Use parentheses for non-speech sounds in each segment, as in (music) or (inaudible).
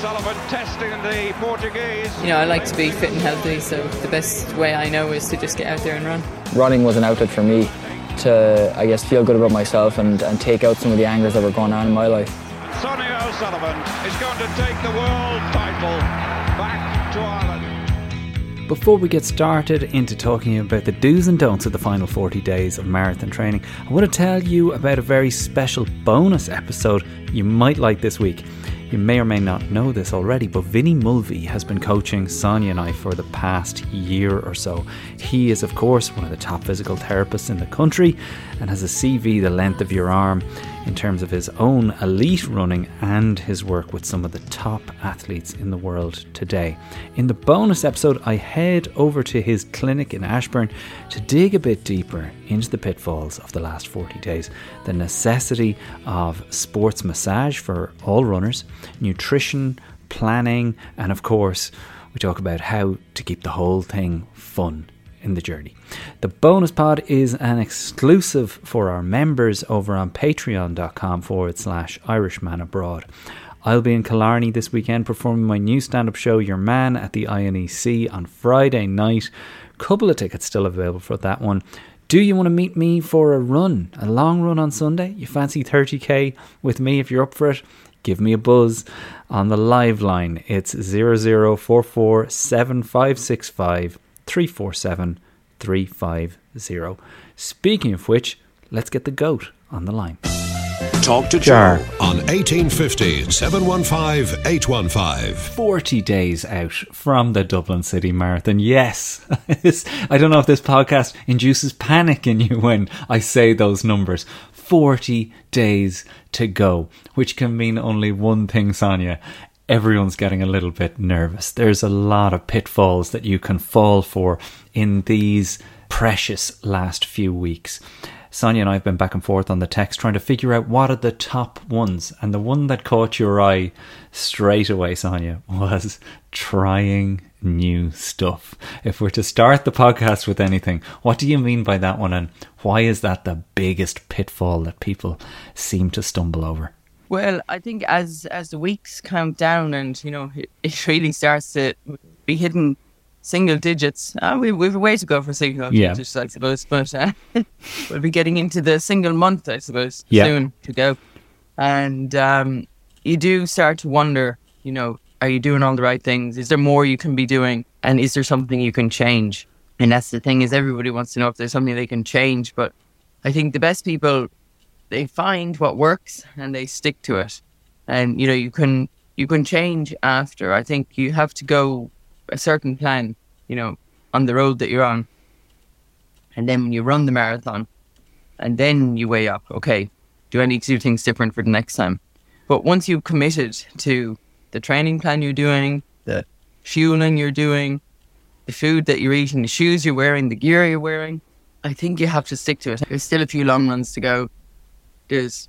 O'Sullivan testing the Portuguese. You know, I like to be fit and healthy, so the best way I know is to just get out there and run. Running was an outlet for me to, I guess, feel good about myself and, and take out some of the angers that were going on in my life. Sonia O'Sullivan is going to take the world title back to Ireland. Before we get started into talking about the do's and don'ts of the final 40 days of marathon training, I want to tell you about a very special bonus episode you might like this week. You may or may not know this already, but Vinny Mulvey has been coaching Sonia and I for the past year or so. He is, of course, one of the top physical therapists in the country and has a CV the length of your arm in terms of his own elite running and his work with some of the top athletes in the world today. In the bonus episode, I head over to his clinic in Ashbourne to dig a bit deeper into the pitfalls of the last 40 days, the necessity of sports massage for all runners, nutrition, planning, and of course, we talk about how to keep the whole thing fun in the journey. The bonus pod is an exclusive for our members over on patreon.com forward slash Irishman Abroad. I'll be in Killarney this weekend performing my new stand up show, Yer Man, at the INEC on Friday night. Couple of tickets still available for that one. Do you want to meet me for a run, a long run on Sunday? You fancy 30k with me if you're up for it? Give me a buzz on the live line. It's 0044 7565 347 350. Speaking of which, let's get the goat on the line. Talk to Jar. Joe on 1850 715 815. 40 days out from the Dublin City Marathon. Yes. (laughs) I don't know if this podcast induces panic in you when I say those numbers. 40 days to go, which can mean only one thing, Sonia. Everyone's getting a little bit nervous. There's a lot of pitfalls that you can fall for in these precious last few weeks. Sonia and I have been back and forth on the text trying to figure out what are the top ones. And the one that caught your eye straight away, Sonia, (laughs) was trying new stuff. If we're to start the podcast with anything, what do you mean by that one? And why is that the biggest pitfall that people seem to stumble over? Well, I think as as the weeks count down and you know it, it really starts to be hitting single digits, uh, we we have a way to go for single Yeah. digits, I suppose. But uh, (laughs) we'll be getting into the single month, I suppose, Yeah. soon to go. And um, you do start to wonder, you know, are you doing all the right things? Is there more you can be doing? And is there something you can change? And that's the thing is everybody wants to know if there's something they can change. But I think the best people they find what works and they stick to it. And you know, you can you can change after. I think you have to go a certain plan, you know, on the road that you're on. And then when you run the marathon, and then you weigh up, okay, do I need to do things different for the next time? But once you've committed to the training plan you're doing, the fueling you're doing, the food that you're eating, the shoes you're wearing, the gear you're wearing, I think you have to stick to it. There's still a few long runs to go. There's,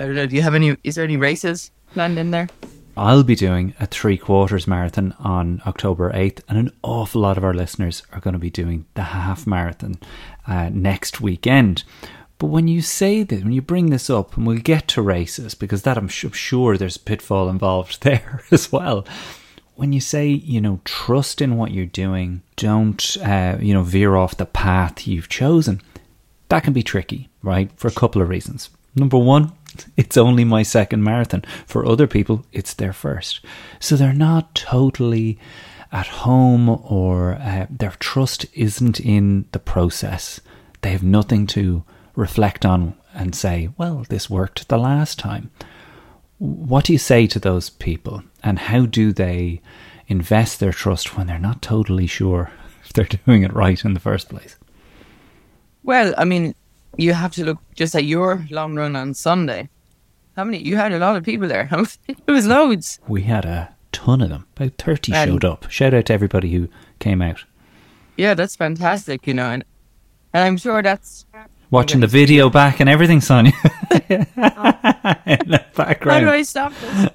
I don't know, do you have any, is there any races planned in there? I'll be doing a three quarters marathon on October 8th, and an awful lot of our listeners are going to be doing the half marathon uh, next weekend. But when you say that, when you bring this up, and we'll get to races because that I'm su- sure there's a pitfall involved (laughs) there as well. When you say, you know, trust in what you're doing, don't, uh, you know, veer off the path you've chosen, that can be tricky, right? For a couple of reasons. Number one, (laughs) it's only my second marathon. For other people, it's their first. So they're not totally at home or uh, their trust isn't in the process. They have nothing to reflect on and say, well, this worked the last time. What do you say to those people and how do they invest their trust when they're not totally sure (laughs) if they're doing it right in the first place? Well, I mean, you have to look just at your long run on Sunday. How many? You had a lot of people there. (laughs) it was loads. We had a ton of them. About 30 And- showed up. Shout out to everybody who came out. Yeah, that's fantastic, you know, and and I'm sure that's Watching the video back and everything, Sonia. (laughs) Oh. In the background. how do. I stop this?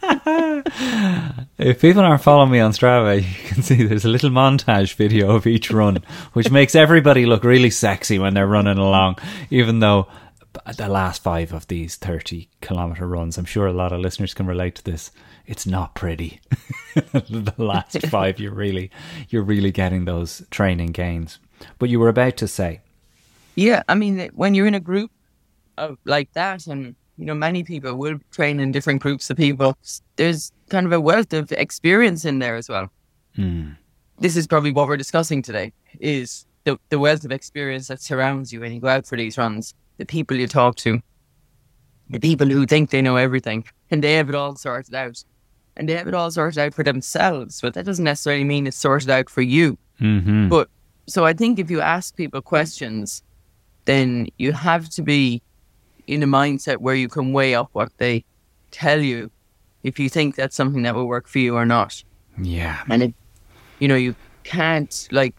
(laughs) If people aren't following me on Strava, you can see there's a little montage video of each run, which makes everybody look really sexy when they're running along, even though the last five of these 30 kilometer runs. I'm sure a lot of listeners can relate to this. It's not pretty. (laughs) the last five, you're really, you're really getting those training gains. But you were about to say, Yeah, I mean, when you're in a group of like that, and you know, many people will train in different groups of people. There's kind of a wealth of experience in there as well. This is probably what we're discussing today: is the the wealth of experience that surrounds you when you go out for these runs. The people you talk to, the people who think they know everything, and they have it all sorted out, and they have it all sorted out for themselves. But that doesn't necessarily mean it's sorted out for you. mm-hmm. But so I think if you ask people questions, then you have to be in a mindset where you can weigh up what they tell you if you think that's something that will work for you or not. yeah, And if you know, you can't like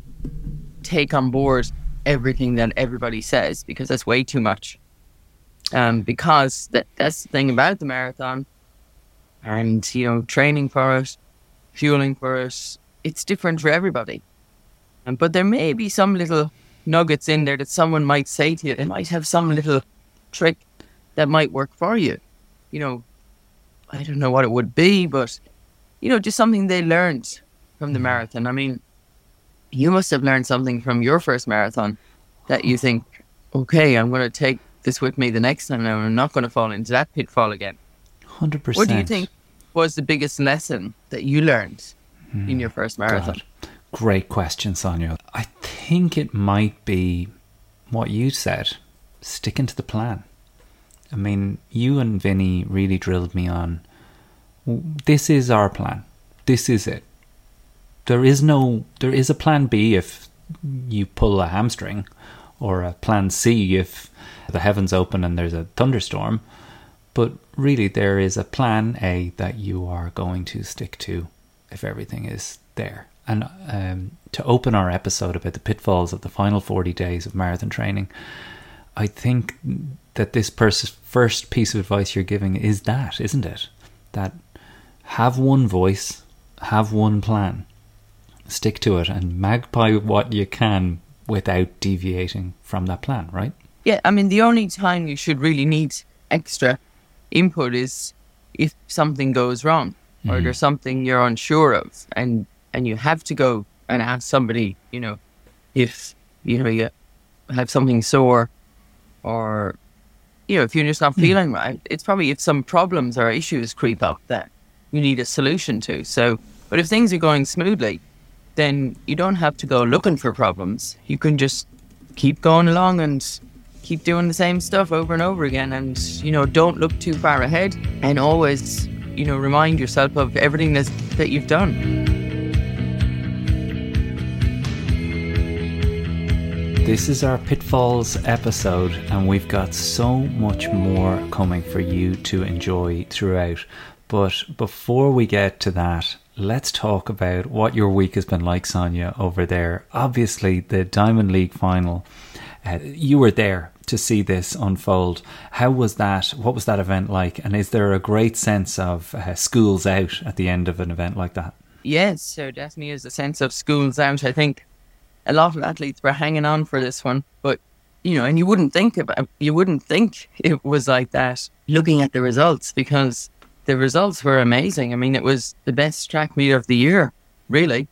take on board everything that everybody says because that's way too much. Um, because that that's the thing about the marathon and you know, training for it, fueling for it, it's different for everybody. Um, but there may be some little nuggets in there that someone might say to you. They might have some little trick that might work for you. You know, I don't know what it would be, but you know, just something they learned from the hmm. marathon. I mean, you must have learned something from your first marathon that you think, okay, I'm going to take this with me the next time, and I'm not going to fall into that pitfall again. 100%. What do you think was the biggest lesson that you learned in your hmm. first marathon? God. Great question, Sonia. I think it might be what you said sticking to the plan. I mean, you and Vinny really drilled me on this is our plan. This is it. There is no, there is a plan B if you pull a hamstring, or a plan C if the heavens open and there's a thunderstorm. But really, there is a plan A that you are going to stick to if everything is there. And um, to open our episode about the pitfalls of the final 40 days of marathon training, I think that this pers- first piece of advice you're giving is that, isn't it? That have one voice, have one plan, stick to it, and magpie what you can without deviating from that plan, right? Yeah, I mean, the only time you should really need extra input is if something goes wrong or there's something you're unsure of, and and you have to go and ask somebody, you know, if you know you have something sore, or you know if you're just not hmm. feeling right. It's probably if some problems or issues creep up that you need a solution to. So, but if things are going smoothly, then you don't have to go looking for problems. You can just keep going along and keep doing the same stuff over and over again and you know don't look too far ahead and always you know remind yourself of everything that's, that you've done This is our Pitfalls episode, and we've got so much more coming for you to enjoy throughout. But before we get to that, let's talk about what your week has been like, Sonia, over there. Obviously, the Diamond League final, uh, you were there to see this unfold. How was that? What was that event like? And is there a great sense of uh, schools out at the end of an event like that? yes there definitely is a sense of schools out i think a lot of athletes were hanging on for this one but you know and you wouldn't think about you wouldn't think it was like that looking at the results because the results were amazing i mean it was the best track meet of the year really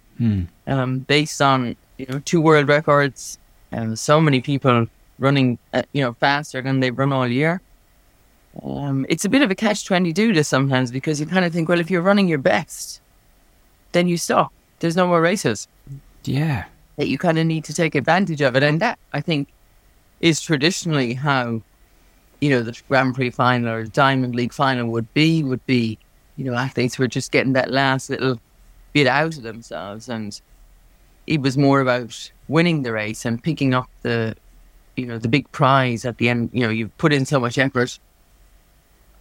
um, based on you know two world records and so many people running uh, you know faster than they've run all year. Um, it's a bit of a catch twenty two to sometimes because you kind of think, well, if you're running your best, then you stop. There's no more races. Yeah. That you kind of need to take advantage of it, and that I think is traditionally how you know the Grand Prix final or Diamond League final would be. Would be you know athletes were just getting that last little bit out of themselves, and it was more about winning the race and picking up the you know the big prize at the end. You know you've put in so much effort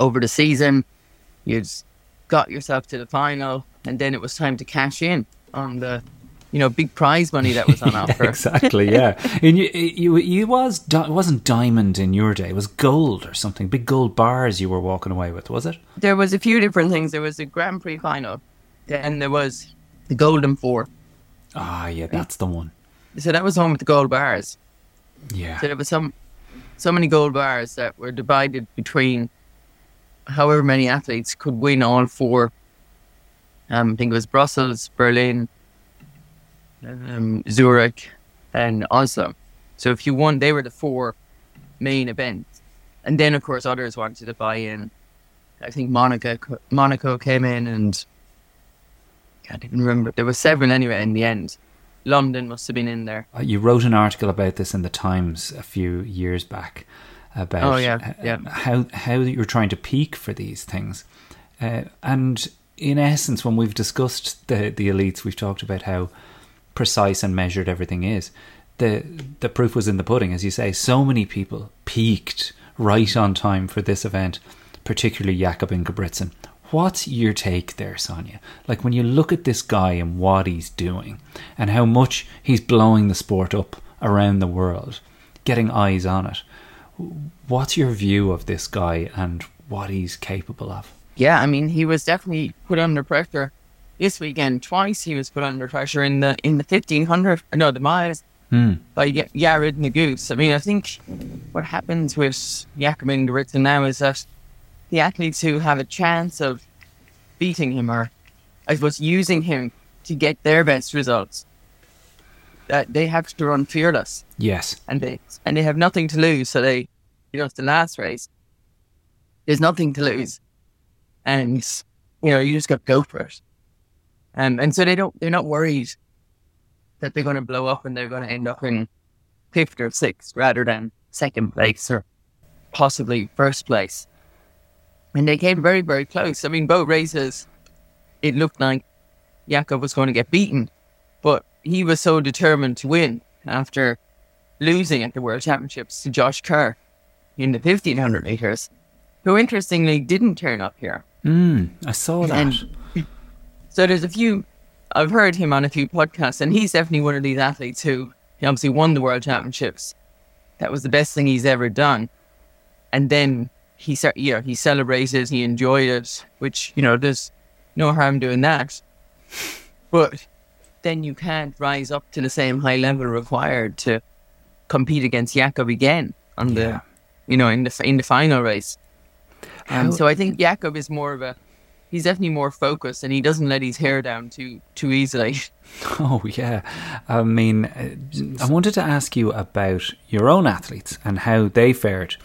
over the season, You've got yourself to the final, and then it was time to cash in on the you know big prize money that was on (laughs) offer. exactly. Yeah, (laughs) and you, you, you was it wasn't diamond in your day. It was gold or something. Big gold bars you were walking away with, was it? There was a few different things. There was the Grand Prix final, then there was the Golden Four. Ah, yeah, that's the one. So that was the one with the gold bars. Yeah. So there was some so many gold bars that were divided between however many athletes could win all four. Um, I think it was Brussels, Berlin, um, Zurich, and Oslo. So if you won, they were the four main events, and then of course others wanted to buy in. I think Monaco, Monaco came in, and I can't even remember. There were several anyway in the end. London must have been in there. Uh, You wrote an article about this in the Times a few years back about Oh, yeah, uh, yeah. how how you're trying to peak for these things, uh, and in essence, when we've discussed the the elites, we've talked about how precise and measured everything is. The the proof was in the pudding, as you say. So many people peaked right on time for this event, particularly Jakob Ingebrigtsen. What's your take there, Sonia? Like when you look at this guy and what he's doing, and how much he's blowing the sport up around the world, getting eyes on it. What's your view of this guy and what he's capable of? Yeah, I mean, he was definitely put under pressure this weekend. Twice he was put under pressure in the in the fifteen hundred, no, the miles Hmm. by Y- Yared Nuguse. I mean, I think what happens with Jakob Ingebrigtsen now is that the athletes who have a chance of beating him are, I suppose, using him to get their best results. That they have to run fearless Yes. and they and they have nothing to lose. So they, you know, it's the last race. There's nothing to lose, and you know you just got to go for it. Um, and so they don't. They're not worried that they're going to blow up and they're going to end up in fifth or sixth rather than second place or possibly first place. And they came very, very close. I mean, both races, it looked like Jakob was going to get beaten, but he was so determined to win after losing at the World Championships to Josh Kerr in the 1500 meters, who interestingly didn't turn up here. Mm, I saw that. And so there's a few, I've heard him on a few podcasts, and he's definitely one of these athletes who he obviously won the World Championships. That was the best thing he's ever done. And then he, you know, he celebrated, he enjoyed it, which, you know, there's no harm doing that. But then you can't rise up to the same high level required to compete against Jakob again on the, Yeah. you know, in the in the final race. Um, so I think Jakob is more of a, he's definitely more focused and he doesn't let his hair down too too easily. (laughs) (laughs) Oh, yeah. I mean, uh, I wanted to ask you about your own athletes and how they fared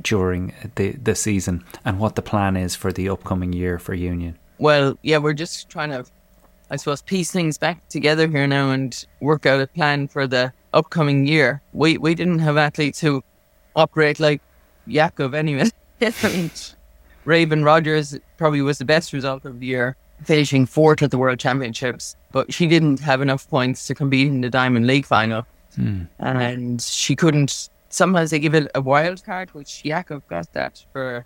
during the, the season and what the plan is for the upcoming year for Union. Well, yeah, we're just trying to, I suppose, piece things back together here now and work out a plan for the upcoming year. We we didn't have athletes who operate like Yakov anyway. I mean, (laughs) Raevyn Rogers probably was the best result of the year, finishing fourth at the World Championships, but she didn't have enough points to compete in the Diamond League final. And she couldn't. Sometimes they give it a wild card, which Jakob got that for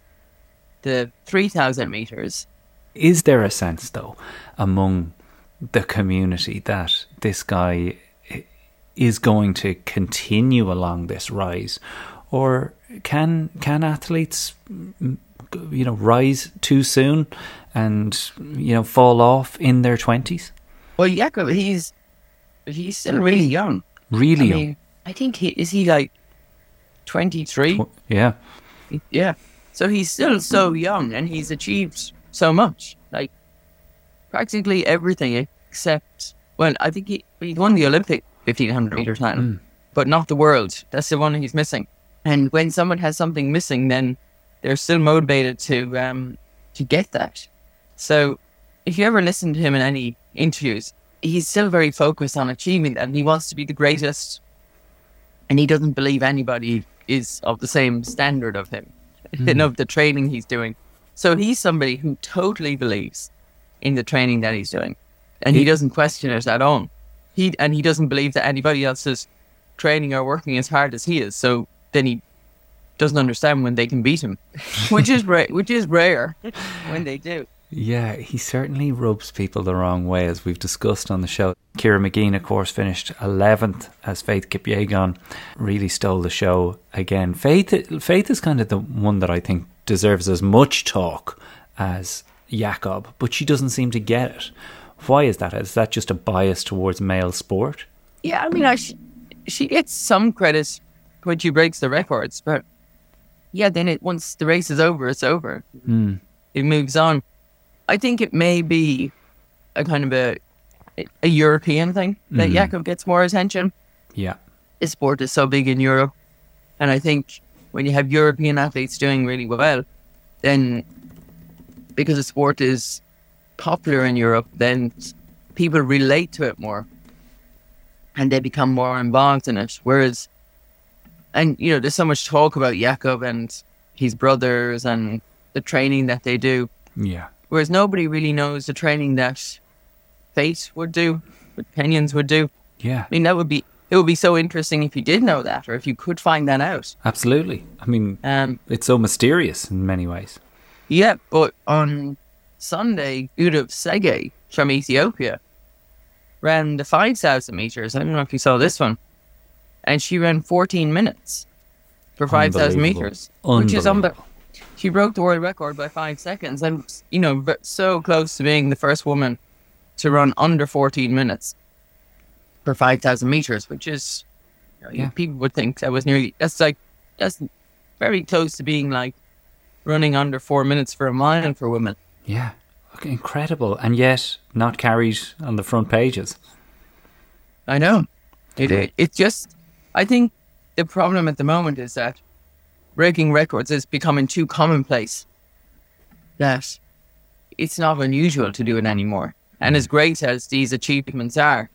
the 3,000 meters. Is there a sense, though, among the community that this guy is going to continue along this rise, or can can athletes, mm, you know, rise too soon and you know fall off in their twenties? Well, Jakob, he's he's still really young. Really I young. mean, I think he is he like twenty three. Yeah. Yeah. So he's still so young, and he's achieved so much, like practically everything except. Well, I think he he won the Olympic fifteen hundred meter title, hmm. but not the world. That's the one he's missing. And when someone has something missing, then they're still motivated to um to get that. So if you ever listen to him in any interviews, he's still very focused on achieving that and he wants to be the greatest and he doesn't believe anybody is of the same standard of him and (laughs) of the training he's doing. So he's somebody who totally believes in the training that he's doing. And he doesn't question it at all. He and he doesn't believe that anybody else is training or working as hard as he is. So then he doesn't understand when they can beat him, which is rare. (laughs) Which is rare when they do. Yeah, he certainly rubs people the wrong way, as we've discussed on the show. Ciara Mageean, of course, finished 11th as Faith Kipyegon really stole the show again. Faith, Faith is kind of the one that I think deserves as much talk as Jakob, but she doesn't seem to get it. Why is that? Is that just a bias towards male sport? Yeah, I mean, I sh- she gets some credit when she breaks the records. But yeah, then it once the race is over, it's over. Hmm. It moves on. I think it may be a kind of a a European thing that hmm. Jakob gets more attention. Yeah. His sport is so big in Europe, and I think when you have European athletes doing really well, then because the sport is popular in Europe, then people relate to it more, and they become more involved in it. Whereas, and you know, there's so much talk about Jakob and his brothers and the training that they do, Yeah. whereas nobody really knows the training that Faith would do, what Kenyans would do. Yeah. I mean, that would be it would be so interesting if you did know that, or if you could find that out. Absolutely. I mean, Um, it's so mysterious in many ways. yeah, but on Sunday, Gudaf Tsegay from Ethiopia ran the five thousand meters. I don't know if you saw this one, and she ran fourteen minutes for five thousand meters, which is unbe- Unbelievable. She broke the world record by five seconds, and you know, so close to being the first woman to run under fourteen minutes for five thousand meters, which is, you know, Yeah. people would think that was nearly that's like that's very close to being like running under four minutes for a mile for women. Yeah. Okay, Incredible. And yet not carried on the front pages. I know. It, it it's just I think the problem at the moment is that breaking records is becoming too commonplace. That it's not unusual to do it anymore. And as great as these achievements are,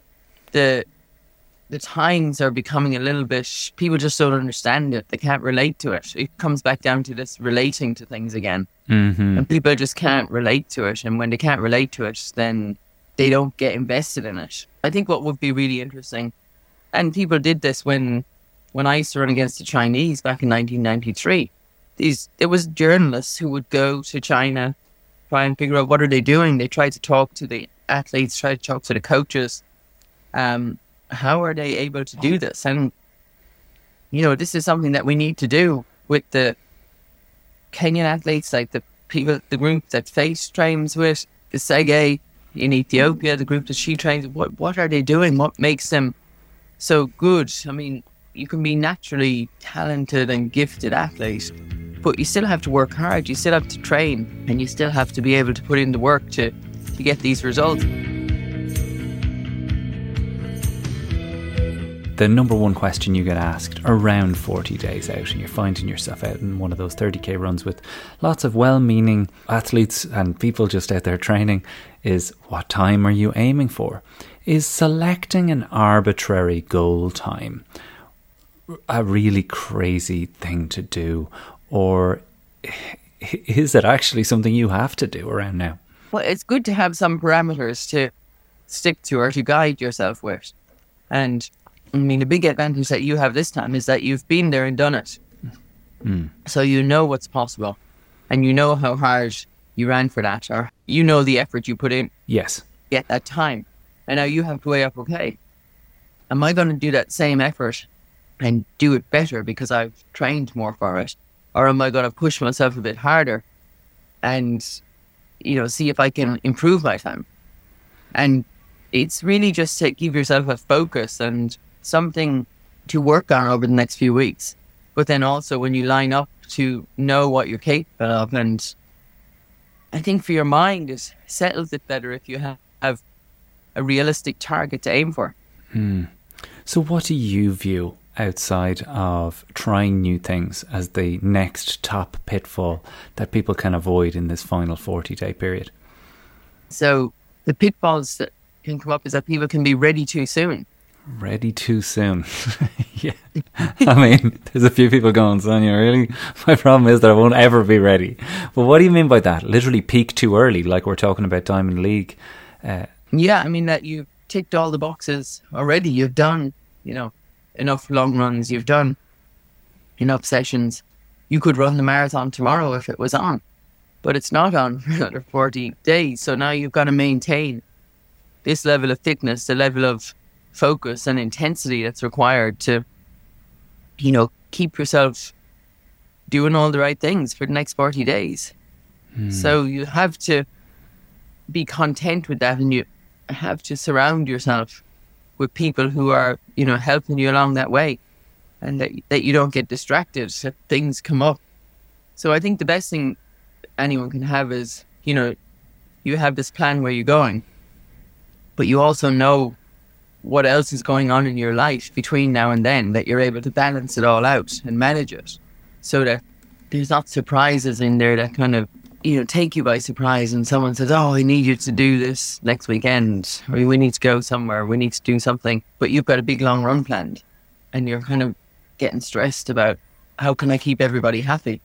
the the times are becoming a little bit people just don't understand it. They can't relate to it. It comes back down to this relating to things again. Mm-hmm. And people just can't relate to it. And when they can't relate to it, then they don't get invested in it. I think what would be really interesting, and people did this when when I used to run against the Chinese back in 1993. These there was journalists who would go to China, try and figure out what are they doing. They tried to talk to the athletes, try to talk to the coaches. Um, how are they able to do this? And you know, this is something that we need to do with the Kenyan athletes, like the people, the group that Faith trains with, the Tsegay in Ethiopia, the group that she trains. What what are they doing? What makes them so good? I mean, you can be naturally talented and gifted athlete, but you still have to work hard. You still have to train, and you still have to be able to put in the work to to get these results. The number one question you get asked around 40 days out, and you're finding yourself out in one of those 30k runs with lots of well meaning athletes and people just out there training, is what time are you aiming for? Is selecting an arbitrary goal time a really crazy thing to do? Or (laughs) is it actually something you have to do around now? Well, it's good to have some parameters to stick to or to guide yourself with. And I mean, the big advantage that you have this time is that you've been there and done it. Hmm. So you know what's possible and you know how hard you ran for that or you know the effort you put in Yes. at that time. And now you have to weigh up, okay, am I going to do that same effort and do it better because I've trained more for it? Or am I going to push myself a bit harder and, you know, see if I can improve my time? And it's really just to give yourself a focus and something to work on over the next few weeks. But then also when you line up to know what you're capable of and I think for your mind it settles it better if you have, have a realistic target to aim for. So, what do you view outside of trying new things as the next top pitfall that people can avoid in this final 40 day period? So the pitfalls that can come up is that people can be ready too soon. Ready too soon. (laughs) yeah. I mean, there's a few people going, Sonia, really? My problem is that I won't ever be ready. But what do you mean by that? Literally peak too early, like we're talking about Diamond League. Uh, Yeah, I mean that you've ticked all the boxes already. You've done, you know, enough long runs. You've done enough sessions. You could run the marathon tomorrow if it was on, but it's not on for (laughs) another 40 days. So now you've got to maintain this level of thickness, the level of focus and intensity that's required to, you know, keep yourself doing all the right things for the next 40 days. Hmm. So you have to be content with that and you have to surround yourself with people who are, you know, helping you along that way. and that, that you don't get distracted, that things come up. So I think the best thing anyone can have is, you know, you have this plan where you're going, but you also know what else is going on in your life between now and then that you're able to balance it all out and manage it so that there's not surprises in there that kind of you know take you by surprise and someone says oh i need you to do this next weekend. Or we need to go somewhere. We need to do something. But you've got a big long run planned and you're kind of getting stressed about how can i keep everybody happy?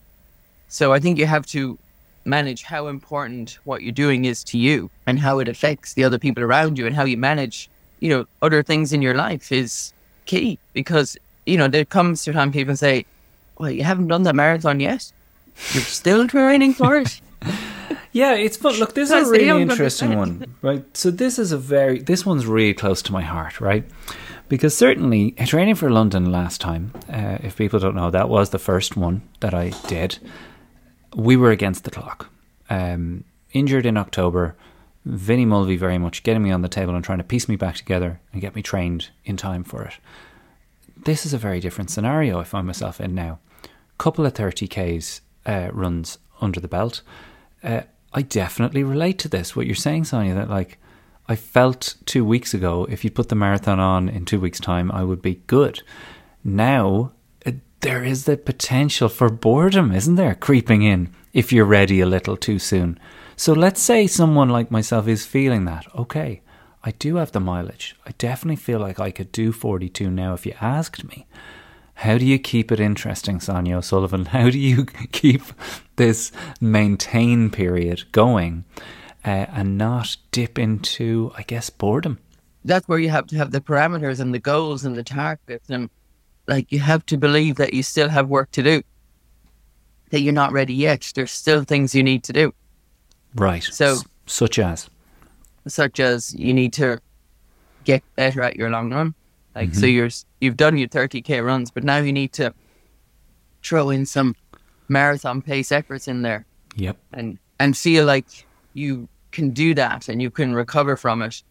So i think you have to manage how important what you're doing is to you and how it affects the other people around you and how you manage you know other things in your life is key because you know there comes a time people say well you haven't done that marathon yet. You're still training for it (laughs) Yeah, it's fun. Look, this is a really interesting one, right? So this is a very this one's really close to my heart, right? Because certainly training for London last time, uh, if people don't know, that was the first one that I did. We were against the clock. Um, injured in October, Vinny Mulvey very much getting me on the table and trying to piece me back together and get me trained in time for it. This is a very different scenario I find myself in now. Couple of 30Ks uh, runs under the belt. Uh, I definitely relate to this. What you're saying, Sonia, that like I felt two weeks ago, if you put the marathon on in two weeks' time, I would be good. Now uh, there is the potential for boredom, isn't there, creeping in if you're ready a little too soon. So let's say someone like myself is feeling that. Okay, I do have the mileage. I definitely feel like I could do 42 now if you asked me. How do you keep it interesting, Sonia O'Sullivan? How do you (laughs) keep this maintain period going uh, and not dip into, I guess, boredom? that's where you have to have the parameters and the goals and the targets and like you have to believe that you still have work to do that you're not ready yet there's still things you need to do Right. So- S- such as. such as you need to get better at your long run like so you're you've done your 30k runs but now you need to throw in some marathon pace efforts in there Yep. and and feel like you can do that and you can recover from it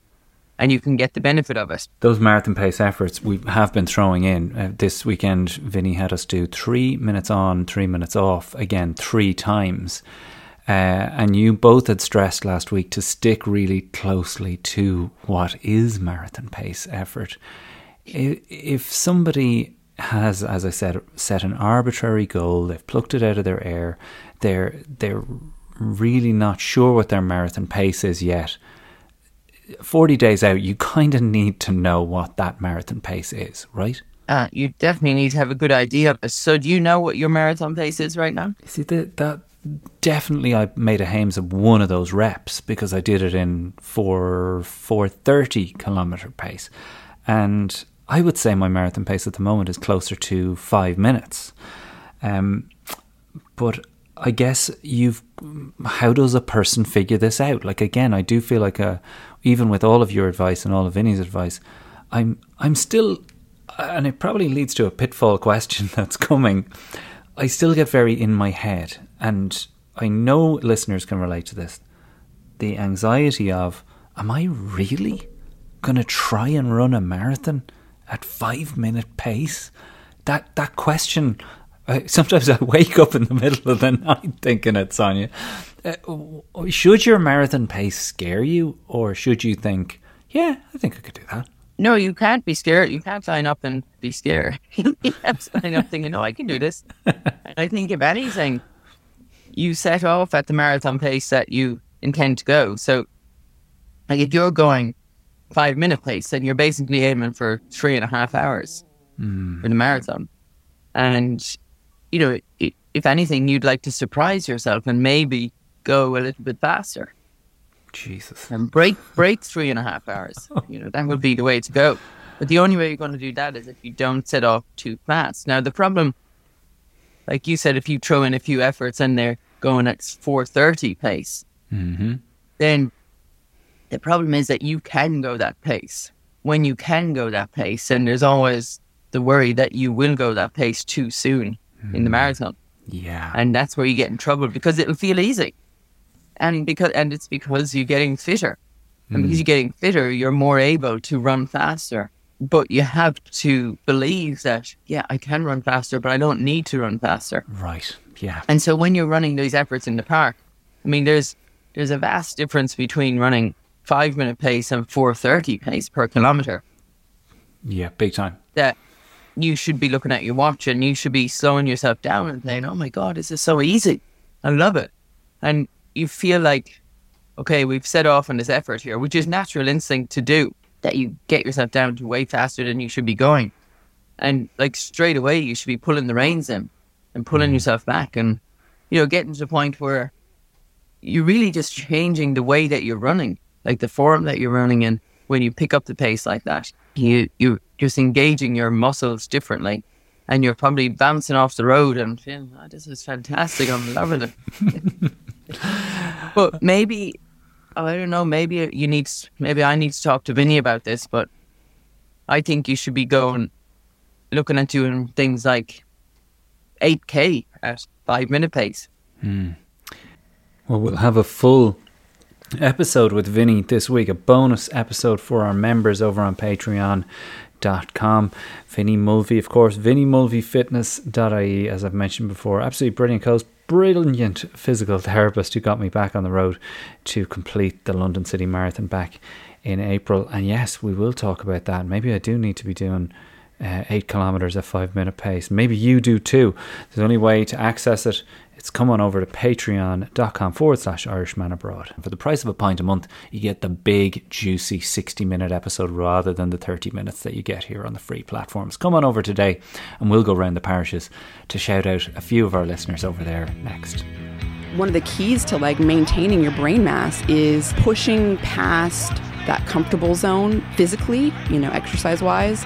and you can get the benefit of it Those marathon pace efforts we have been throwing in. Uh, this weekend, Vinny had us do three minutes on, three minutes off, again, three times. Uh, and you both had stressed last week to stick really closely to what is marathon pace effort. If somebody has, as I said, set an arbitrary goal, they've plucked it out of their air, they're they're really not sure what their marathon pace is yet. 40 days out, you kind of need to know what that marathon pace is, right? Uh, you definitely need to have a good idea of it. So, do you know what your marathon pace is right now? See, that, that definitely I made a hames of one of those reps because I did it in four, 430 kilometer pace. And I would say my marathon pace at the moment is closer to five minutes. Um, but I guess you've. How does a person figure this out? Like again, I do feel like a, even with all of your advice and all of Vinny's advice, I'm I'm still, and it probably leads to a pitfall question (laughs) that's coming. I still get very in my head, and I know listeners can relate to this. The anxiety of, am I really going to try and run a marathon at five minute pace? That that question. I, (laughs) sometimes I wake up in the middle of the night thinking it, Sonia. Uh, should your marathon pace scare you, or should you think, yeah, I think I could do that? No, you can't be scared. You can't sign up and be scared. (laughs) you have to sign up thinking, no, I can do this. (laughs) I think if anything, you set off at the marathon pace that you intend to go. So, like, if you're going five minute pace, and you're basically aiming for three and a half hours for the marathon. And, you know, if anything, you'd like to surprise yourself and maybe go a little bit faster Jesus. and break break three and a half hours. You know, that would be the way to go. But the only way you're going to do that is if you don't set off too fast. Now the problem, like you said, if you throw in a few efforts and they're going at four thirty pace, Mm-hmm. then the problem is that you can go that pace. When you can go that pace, and there's always the worry that you will go that pace too soon in the hmm. marathon Yeah. and that's where you get in trouble because it'll feel easy, and because and it's because you're getting fitter, and because hmm. you're getting fitter, you're more able to run faster but you have to believe that, yeah, I can run faster, but I don't need to run faster. Right. Yeah. And so when you're running these efforts in the park, I mean, there's there's a vast difference between running five minute pace and 430 pace per kilometer. Yeah, big time. That you should be looking at your watch and you should be slowing yourself down and saying, "Oh my God, this is so easy. I love it," and you feel like, okay, we've set off on this effort here, which is natural instinct to do. That you get yourself down to way faster than you should be going, and like straight away you should be pulling the reins in and pulling mm. yourself back, and you know getting to the point where you're really just changing the way that you're running, like the form that you're running in when you pick up the pace like that. You you just engaging your muscles differently, and you're probably bouncing off the road and feeling, oh, this is fantastic. I'm loving it. (laughs) but maybe oh, I don't know. Maybe you need. Maybe I need to talk to Vinny about this. But I think you should be going, looking at doing things like 8k at five minute pace. Hmm. Well, we'll have a full episode with Vinny this week, a bonus episode for our members over on patreon.com. Vinny Mulvey, of course, Vinny Mulvey vinnymulveyfitness.ie, as I've mentioned before. Absolutely brilliant coach, brilliant physical therapist who got me back on the road to complete the London City Marathon back in April. And yes, we will talk about that. Maybe I do need to be doing uh, eight kilometers at five minute pace. Maybe you do too. The only way to access it, it's come on over to patreon.com forward slash Irishman Abroad. For the price of a pint a month, you get the big, juicy 60 minute episode rather than the 30 minutes that you get here on the free platforms. Come on over today and we'll go round the parishes to shout out a few of our listeners over there next. one of the keys to like maintaining your brain mass is pushing past that comfortable zone physically, you know, exercise wise.